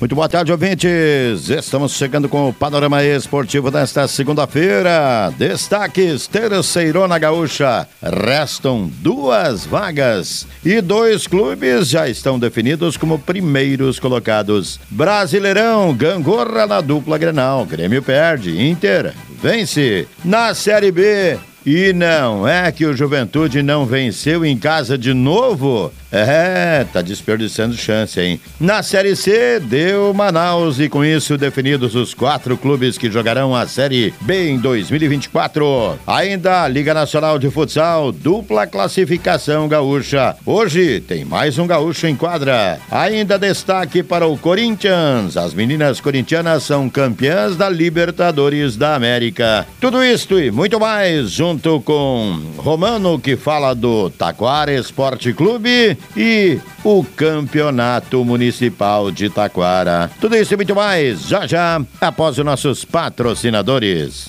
Muito boa tarde, ouvintes. Estamos chegando com o panorama esportivo desta segunda-feira. Destaques: Terceirona Gaúcha. Restam duas vagas e dois clubes já estão definidos como primeiros colocados. Brasileirão, gangorra na dupla Grenal. Grêmio perde, Inter vence. Na Série B, e não é que o Juventude não venceu em casa de novo? É, tá desperdiçando chance, hein? Na Série C, deu Manaus e com isso definidos os quatro clubes que jogarão a Série B em 2024. Ainda a Liga Nacional de Futsal, dupla classificação gaúcha. Hoje tem mais um gaúcho em quadra. Ainda destaque para o Corinthians. As meninas corintianas são campeãs da Libertadores da América. Tudo isto e muito mais junto com Romano que fala do Taquara Esporte Clube e o Campeonato Municipal de Taquara. Tudo isso e muito mais, já já, após os nossos patrocinadores.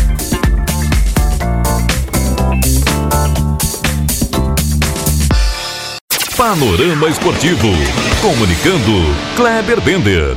Panorama Esportivo. Comunicando, Kleber Bender.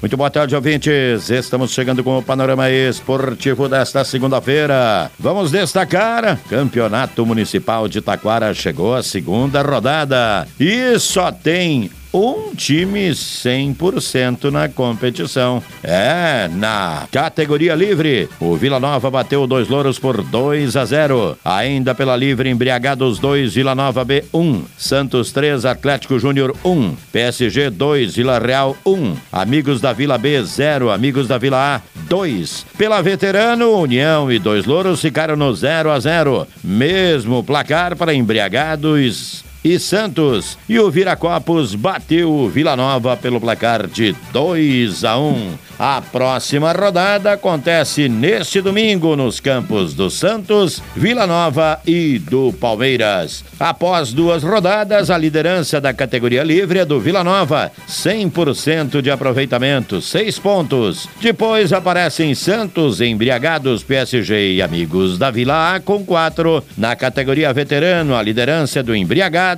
Muito boa tarde, ouvintes. Estamos chegando com o panorama esportivo desta segunda-feira. Vamos destacar: Campeonato Municipal de Taquara chegou a segunda rodada e só tem um time 100% na competição. É, na categoria livre, o Vila Nova bateu dois louros por 2 a 0. Ainda pela livre, embriagados 2, Vila Nova B 1, um. Santos 3, Atlético Júnior 1, um. PSG 2, Vila Real 1, um. Amigos da Vila B 0, Amigos da Vila A 2. Pela veterano, União e dois louros ficaram no 0 a 0. Mesmo placar para embriagados e Santos. E o Viracopos bateu o Vila Nova pelo placar de 2 a 1. A próxima rodada acontece neste domingo nos campos do Santos, Vila Nova e do Palmeiras. Após duas rodadas, a liderança da categoria livre é do Vila Nova, 100% de aproveitamento, 6 pontos. Depois aparecem Santos, Embriagados, PSG e Amigos da Vila A com 4. Na categoria veterano, a liderança é do Embriagados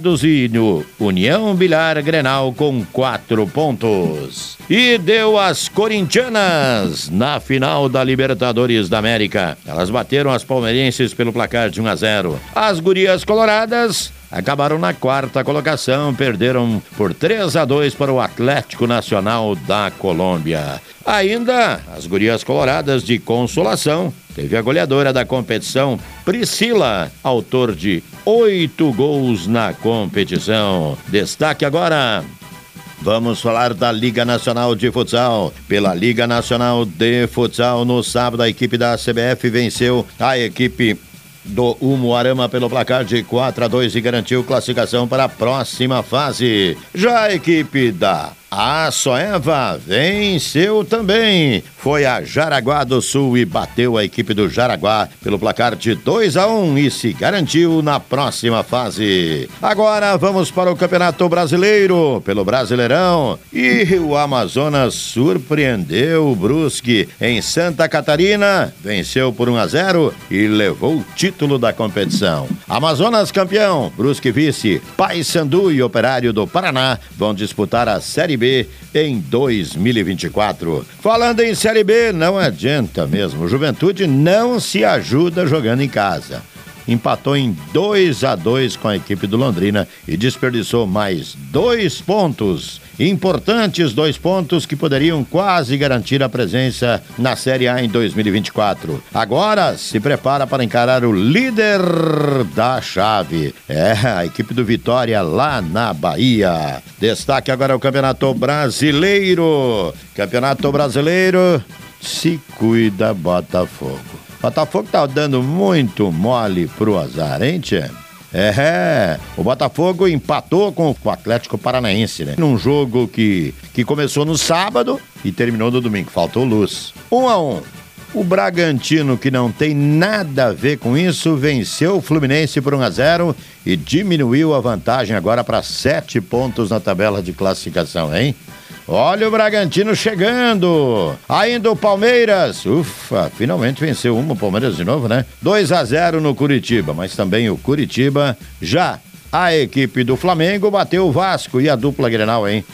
no União Bilar Grenal com 4 pontos. E deu as corintianas na final da Libertadores da América. Elas bateram as palmeirenses pelo placar de 1 a 0. As gurias coloradas acabaram na quarta colocação, perderam por 3 a 2 para o Atlético Nacional da Colômbia. Ainda as gurias coloradas de consolação, teve a goleadora da competição, Priscila, autor de oito gols na competição. Destaque agora Vamos falar da Liga Nacional de Futsal. Pela Liga Nacional de Futsal, no sábado, a equipe da CBF venceu a equipe do Umuarama pelo placar de 4 a 2 e garantiu classificação para a próxima fase. Já a equipe da a venceu também. Foi a Jaraguá do Sul e bateu a equipe do Jaraguá pelo placar de 2 a 1 e se garantiu na próxima fase. Agora vamos para o Campeonato Brasileiro, pelo Brasileirão. E o Amazonas surpreendeu o Brusque em Santa Catarina, venceu por 1 a 0 e levou o título da competição. Amazonas campeão, Brusque vice, Paysandu e Operário do Paraná vão disputar a Série B em 2024. Falando em Série B, não adianta mesmo. Juventude não se ajuda jogando em casa. Empatou em 2 a 2 com a equipe do Londrina e desperdiçou mais dois pontos. Importantes dois pontos que poderiam quase garantir a presença na Série A em 2024. Agora se prepara para encarar o líder da chave. É a equipe do Vitória lá na Bahia. Destaque agora o Campeonato Brasileiro. Campeonato Brasileiro. Se cuida, Botafogo. Botafogo tá dando muito mole pro azar, hein, Tchê? É, o Botafogo empatou com o Atlético Paranaense, né? Num jogo que, que começou no sábado e terminou no domingo. Faltou luz. Um a um. O Bragantino, que não tem nada a ver com isso, venceu o Fluminense por 1 a 0 e diminuiu a vantagem agora para sete pontos na tabela de classificação, hein? Olha o Bragantino chegando. Ainda o Palmeiras. Ufa, finalmente venceu uma o Palmeiras de novo, né? 2 a 0 no Curitiba, mas também o Curitiba já a equipe do Flamengo bateu o Vasco e a dupla Grenal, hein?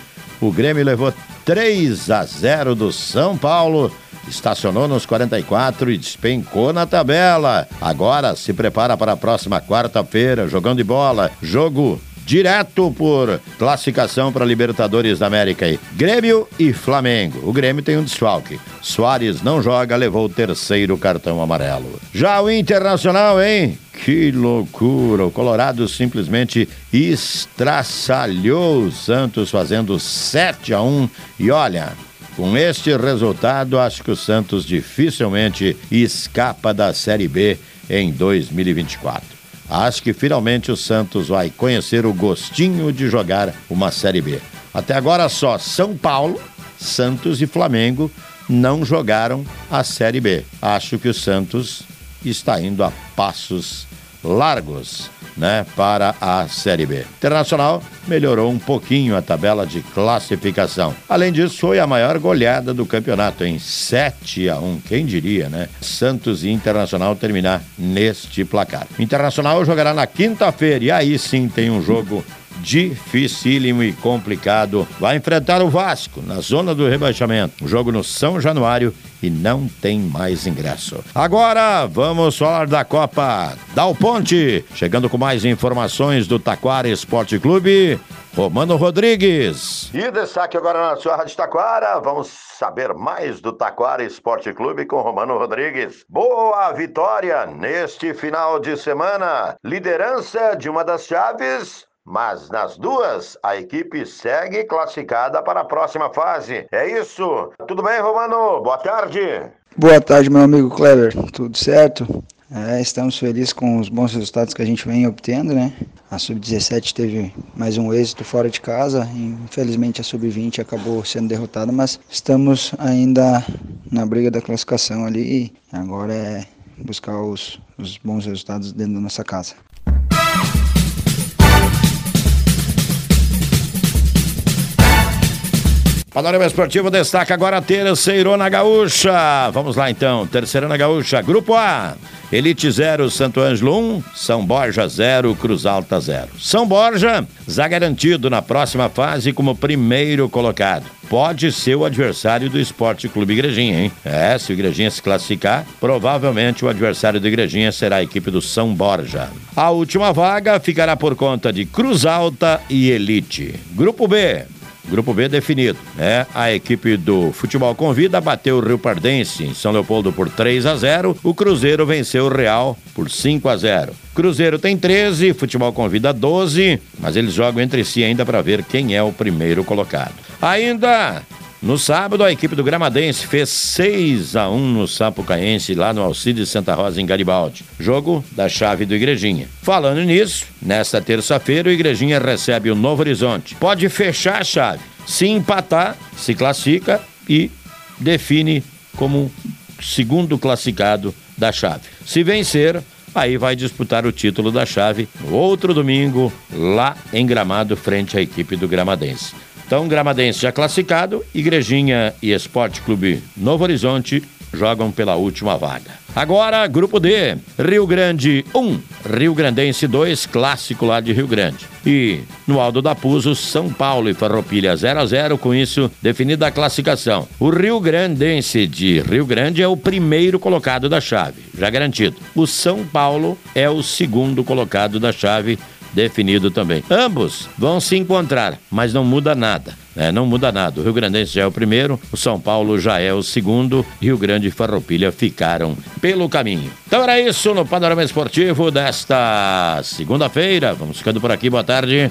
O Grêmio levou 3 a 0 do São Paulo estacionou nos 44 e despencou na tabela. Agora se prepara para a próxima quarta-feira, jogando de bola. Jogo direto por classificação para Libertadores da América aí. Grêmio e Flamengo. O Grêmio tem um desfalque. Soares não joga, levou o terceiro cartão amarelo. Já o Internacional, hein? Que loucura! O Colorado simplesmente estraçalhou o Santos fazendo 7 a 1 e olha, com este resultado, acho que o Santos dificilmente escapa da Série B em 2024. Acho que finalmente o Santos vai conhecer o gostinho de jogar uma Série B. Até agora só São Paulo, Santos e Flamengo não jogaram a Série B. Acho que o Santos está indo a passos largos né, para a Série B. Internacional melhorou um pouquinho a tabela de classificação. Além disso, foi a maior goleada do campeonato em 7 a 1. Quem diria, né? Santos e Internacional terminar neste placar. Internacional jogará na quinta-feira e aí sim tem um jogo dificílimo e complicado. Vai enfrentar o Vasco na zona do rebaixamento. Um jogo no São Januário e não tem mais ingresso. Agora vamos falar da Copa Dal Ponte, chegando com mais informações do Taquara Esporte Clube. Romano Rodrigues. E destaque agora na sua Rádio Taquara, vamos saber mais do Taquara Esporte Clube com Romano Rodrigues. Boa vitória neste final de semana. Liderança de uma das chaves mas nas duas, a equipe segue classificada para a próxima fase. É isso. Tudo bem, Romano? Boa tarde. Boa tarde, meu amigo Kleber. Tudo certo? É, estamos felizes com os bons resultados que a gente vem obtendo, né? A Sub-17 teve mais um êxito fora de casa. Infelizmente a Sub-20 acabou sendo derrotada, mas estamos ainda na briga da classificação ali. Agora é buscar os, os bons resultados dentro da nossa casa. Panorama Esportivo destaca agora a terceirona gaúcha. Vamos lá então, terceirona gaúcha, Grupo A. Elite 0, Santo Ângelo 1, São Borja 0, Cruz Alta 0. São Borja, já garantido na próxima fase como primeiro colocado. Pode ser o adversário do Esporte Clube Igrejinha, hein? É, se o Igrejinha se classificar, provavelmente o adversário do Igrejinha será a equipe do São Borja. A última vaga ficará por conta de Cruz Alta e Elite. Grupo B. Grupo B definido, né? A equipe do Futebol Convida bateu o Rio Pardense em São Leopoldo por 3 a 0. O Cruzeiro venceu o Real por 5 a 0. Cruzeiro tem 13, Futebol Convida 12, mas eles jogam entre si ainda para ver quem é o primeiro colocado. Ainda no sábado, a equipe do Gramadense fez 6 a 1 no Sapucaense, lá no Alcides Santa Rosa, em Garibaldi. Jogo da chave do Igrejinha. Falando nisso, nesta terça-feira, o Igrejinha recebe o Novo Horizonte. Pode fechar a chave. Se empatar, se classifica e define como segundo classificado da chave. Se vencer, aí vai disputar o título da chave outro domingo, lá em Gramado, frente à equipe do Gramadense. Então, Gramadense já classificado, Igrejinha e Esporte Clube Novo Horizonte jogam pela última vaga. Agora, grupo D, Rio Grande 1, Rio Grandense 2, clássico lá de Rio Grande. E no Aldo da Puso, São Paulo e Farroupilha 0 a 0 com isso definida a classificação. O Rio Grandense de Rio Grande é o primeiro colocado da chave, já garantido. O São Paulo é o segundo colocado da chave, definido também. Ambos vão se encontrar, mas não muda nada. Né? Não muda nada. O Rio Grandense já é o primeiro, o São Paulo já é o segundo, Rio Grande e Farroupilha ficaram pelo caminho. Então era isso no Panorama Esportivo desta segunda-feira. Vamos ficando por aqui. Boa tarde.